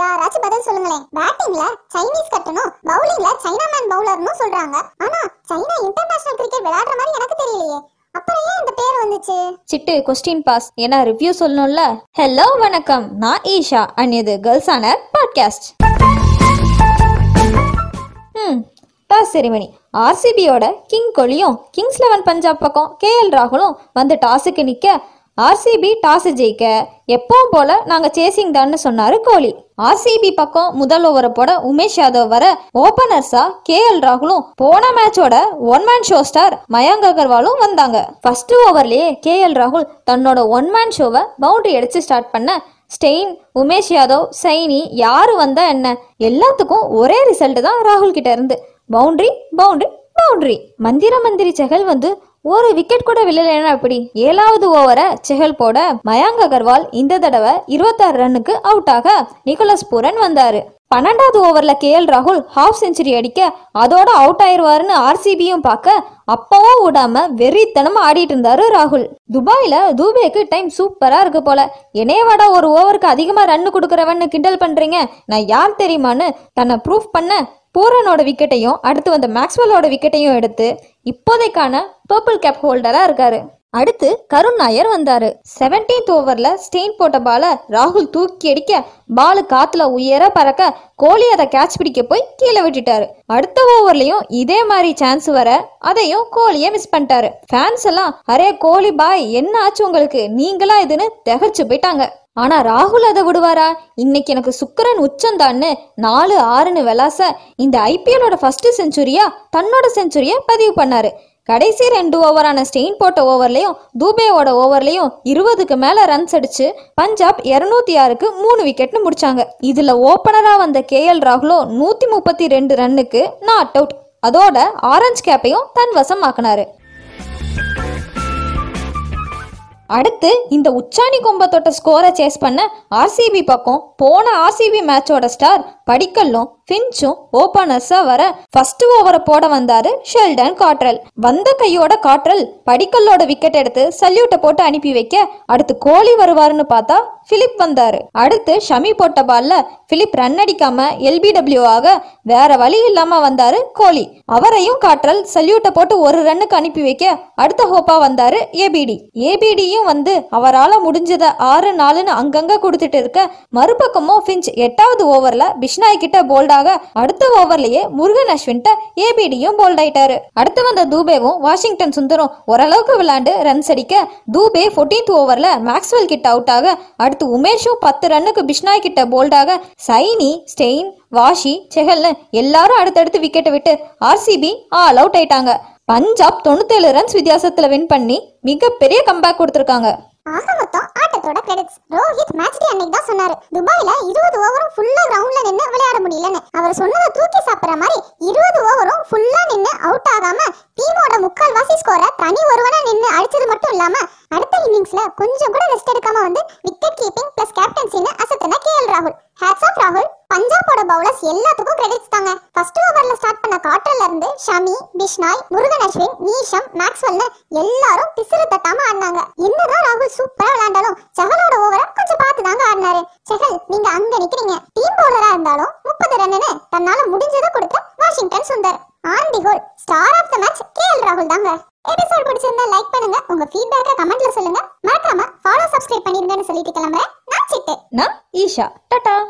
யாராச்சும் பதில் சொல்லுங்களேன். பேட்டிங்ல சைனீஸ் கட்டணும் பவுலிங்ல சைனா மேன் பவுலர்னு சொல்றாங்க. ஆனா சைனா இன்டர்நேஷனல் கிரிக்கெட் விளையாடுற மாதிரி எனக்கு தெரியலையே. அப்புறம் ஏன் இந்த பேர் வந்துச்சு? சிட்டு கொஸ்டின் பாஸ் ஏன்னா ரிவ்யூ சொல்லணும்ல. ஹலோ வணக்கம். நான் ஈஷா அண்ட் இது girls honour podcast hmm toss ceremony ஆர்சிபியோட king கோலியும் கிங்ஸ் லெவன் பஞ்சாப் பக்கம் கேஎல் ராகுலும் வந்து டாஸுக்கு நிற்க ஆர்சிபி டாஸ் ஜெயிக்க எப்பவும் போல நாங்கள் சேசிங் தான்னு சொன்னாரு கோலி. ஆர்சிபி பக்கம் முதல் ஓவரை போட உமேஷ் யாதவ் வர ஓபனர்ஸா கேஎல் ராகுலும் போன மேட்சோட one man show star Mayank அகர்வாலும் வந்தாங்க. ஃபர்ஸ்ட் ஓவர்லயே கேஎல் ராகுல் தன்னோட ஒன் மேன் ஷோவை பவுண்டரி அடிச்சு ஸ்டார்ட் பண்ண ஸ்டெயின் உமேஷ் யாதவ் சைனி யாரு வந்தா என்ன? எல்லாத்துக்கும் ஒரே ரிசல்ட் தான் ராகுல் கிட்ட இருந்து. பவுண்டரி பவுண்டரி பவுண்டரி மந்திர மந்திரி செகல் வந்து ஒரு விக்கெட் கூட விழலைன்னா அப்படி ஏழாவது ஓவரை செஹல் போட மயாங்க் அகர்வால் இந்த தடவை இருபத்தாறு ரன்னுக்கு அவுட் ஆக நிக்கோலஸ் பூரன் வந்தாரு. பன்னெண்டாவது ஓவரில் கேஎல் ராகுல் ஹாஃப் செஞ்சுரி அடிக்க அதோட அவுட் ஆயிருவாருன்னு ஆர்சிபியும் பார்க்க அப்பவும் விடாம வெறித்தனமா ஆடிட்டு இருந்தாரு ராகுல். துபாயில தூபேக்கு டைம் சூப்பரா இருக்கு போல. என்னையவாடா ஒரு ஓவருக்கு அதிகமா ரன் கொடுக்குறவன்னு கிண்டல் பண்றீங்க? நான் யார் தெரியுமான்னு தன்னை ப்ரூஃப் பண்ண பூரனோட விக்கெட்டையும் அடுத்து வந்த மேக்ஸ்வெல்லோட விக்கெட்டையும் எடுத்து இப்போதைக்கான பர்பிள் கேப் ஹோல்டரா இருக்காரு. அடுத்து கருண் நாயர் வந்தாரு. செவன்டீன்த் ஓவர்ல ஸ்டெயின் போட்ட பால ராகுல் தூக்கி அடிக்க பாலு காத்துல உயர பறக்க கோலி அதை கேட்ச் பிடிக்க போய் கீழே விட்டுட்டாரு. அடுத்த ஓவர்லயும் இதே மாதிரி சான்ஸ் வர அதையும் கோலியை மிஸ் பண்ணிட்டாரு. ஃபேன்ஸ் எல்லாம் அரே கோலி பாய் என்ன ஆச்சு உங்களுக்கு? நீங்களா இதுன்னு திகச்சு போயிட்டாங்க. ஆனா ராகுல் அதை விடுவாரா? இன்னைக்கு எனக்கு சுக்கரன் உச்சந்தான்னு நாலு ஆறுன்னு விளாச இந்த ஐபிஎலோட ஃபர்ஸ்ட் செஞ்சுரியா தன்னோட செஞ்சுரியை பதிவு பண்ணாரு. கடைசி ரெண்டு ஓவரான ஸ்டெயின் போட்ட ஓவர்லையும் தூபேவோட ஓவர்லையும் இருபதுக்கு மேல ரன்ஸ் அடிச்சு பஞ்சாப் இருநூத்தி ஆறுக்கு மூணு விக்கெட்னு முடிச்சாங்க. இதுல ஓபனரா வந்த கேஎல் ராகுலோ நூத்தி முப்பத்தி ரெண்டு ரன்னுக்கு நாட் அவுட் அதோட ஆரஞ்சு கேப்பையும் தன் வசமாக்குனாரு அடுத்து இந்த உச்சாணி கும்பத்தோட்ட தொட்ட ஸ்கோரை சேஸ் பண்ண ஆர்சிபி பக்கம் போன ஆர்சிபி மேட்சோட ஸ்டார் படிக்கல்லும் ஃபின்ச்சும் ஓபனர்ஸா வர ஃபர்ஸ்ட் ஓவரை போட வந்தாரு ஷெல்டன் காட்ரல் வந்த கையோட காட்ரல் படிக்கல்லோட விக்கெட் எடுத்து சல்யூட்டை போட்டு அனுப்பி வைக்க அடுத்து கோலி வருவாருன்னு பார்த்தா பிலிப் வந்தாரு. அடுத்து ஷமி போட்ட பால்ல பிலிப் ரன் அடிக்காம எல்பிடபிள்யூ ஆக வேற வழி இல்லாம வந்தாரு கோலி. அவரையும் காற்றல் சல்யூட்டை போட்டு ஒரு ரன்னுக்கு அனுப்பி வைக்க அடுத்த ஹோப்பா வந்தாரு ஏபிடி ஏபிடியும் வந்து அவரால முடிஞ்சத ஆறு நாலுன்னு அங்கங்க கொடுத்துட்டு இருக்க மறுபக்கமும் ஃபின்ச் எட்டாவது ஓவர்ல பிஷ்னாய் கிட்ட போல்டாக அடுத்த ஓவர்லயே முருகன் அஸ்வின்ட்ட ஏபிடியும் போல்ட் ஆயிட்டாரு. அடுத்து வந்த தூபேவும் வாஷிங்டன் சுந்தரும் ஓரளவுக்கு விளையாண்டு ரன்ஸ் அடிக்க தூபே 14th ஓவர்ல மேக்ஸ்வெல் கிட்ட அவுட் ஆக அடுத்து உமேஷும் பத்து ரன்னுக்கு பிஷ்னாய் கிட்ட போல்டாக சைனி ஸ்டெயின் வாஷி செஹல்னு எல்லாரும் அடுத்தடுத்து விக்கெட்டை விட்டு ஆர்சிபி ஆல் அவுட் ஆயிட்டாங்க. பஞ்சாப் தொண்ணூத்தேழு ரன்ஸ் வித்தியாசத்துல வின் பண்ணி மிகப்பெரிய கம்பேக் கொடுத்திருக்காங்க. ஆக மொத்தம் ஆட்டத்தோட கிரெடிட்ஸ் ரோஹித் மேட்ச் டே அன்னைக்கு தான் சொன்னாரு. துபாயில இருபது ஓவரும் ஃபுல்லா கிரவுண்ட்ல நின்னு விளையாட முடியலன்னு. அவர் சொன்னதை தூக்கி சாப்பிடுற மாதிரி இருபது ஓவரும் ஃபுல்லா நின்னு அவுட் ஆகாம டீமோட முக்கால் வாசி ஸ்கோரை தனி ஒருவனா நின்னு அடிச்சது மட்டும் இல்லாம அடுத்த இன்னிங்ஸ்ல கொஞ்சம் கூட ரெஸ்ட் எடுக்காம வந்து விக்கெட் கீப்பிங் பிளஸ் கேப்டன்சின்னு கே எல் ராகுல். ஹேட்ஸ் ஆஃப் ராகுல் பஞ்சாபோட பவுலர்ஸ் எல்லாத்துக்கும் கிரெடிட்ஸ் தாங்க. ஃபர்ஸ்ட் ஓவர்ல ஸ்டார்ட் பண்ண காற்றல்ல இருந்து ஷமி பிஷ்னாய் முருகன் அஸ்வின் நீஷம் மேக்ஸ்வெல்னு எல்லாரும் பிசிறு தட்டாம ஆடினாங்க. என்னதான் ராகுல் சூப்பரா விளையாண்டாலும் செகலோட ஓவரை கொஞ்சம் பார்த்து தாங்க ஆடினாரு. செகல் நீங்க அங்க நிக்கிறீங்க. டீம் பவுலரா இருந்தாலும் முப்பது ரன்னு தன்னால முடிஞ்சதை கொடுத்த Washington Sundar. On the whole star of the match KL ராகுல் தாங்க. எபிசோட் பிடிச்சிருந்தா லைக் பண்ணுங்க. உங்க ஃபீட்பேக்கை கமெண்ட்ல சொல்லுங்க. மறக்காம ஃபாலோ சப்ஸ்கிரைப் பண்ணிருங்கன்னு சொல்லிட்டு கிளம்புறேன். நான் சிட்டு. நான் ஈஷா. டாடா.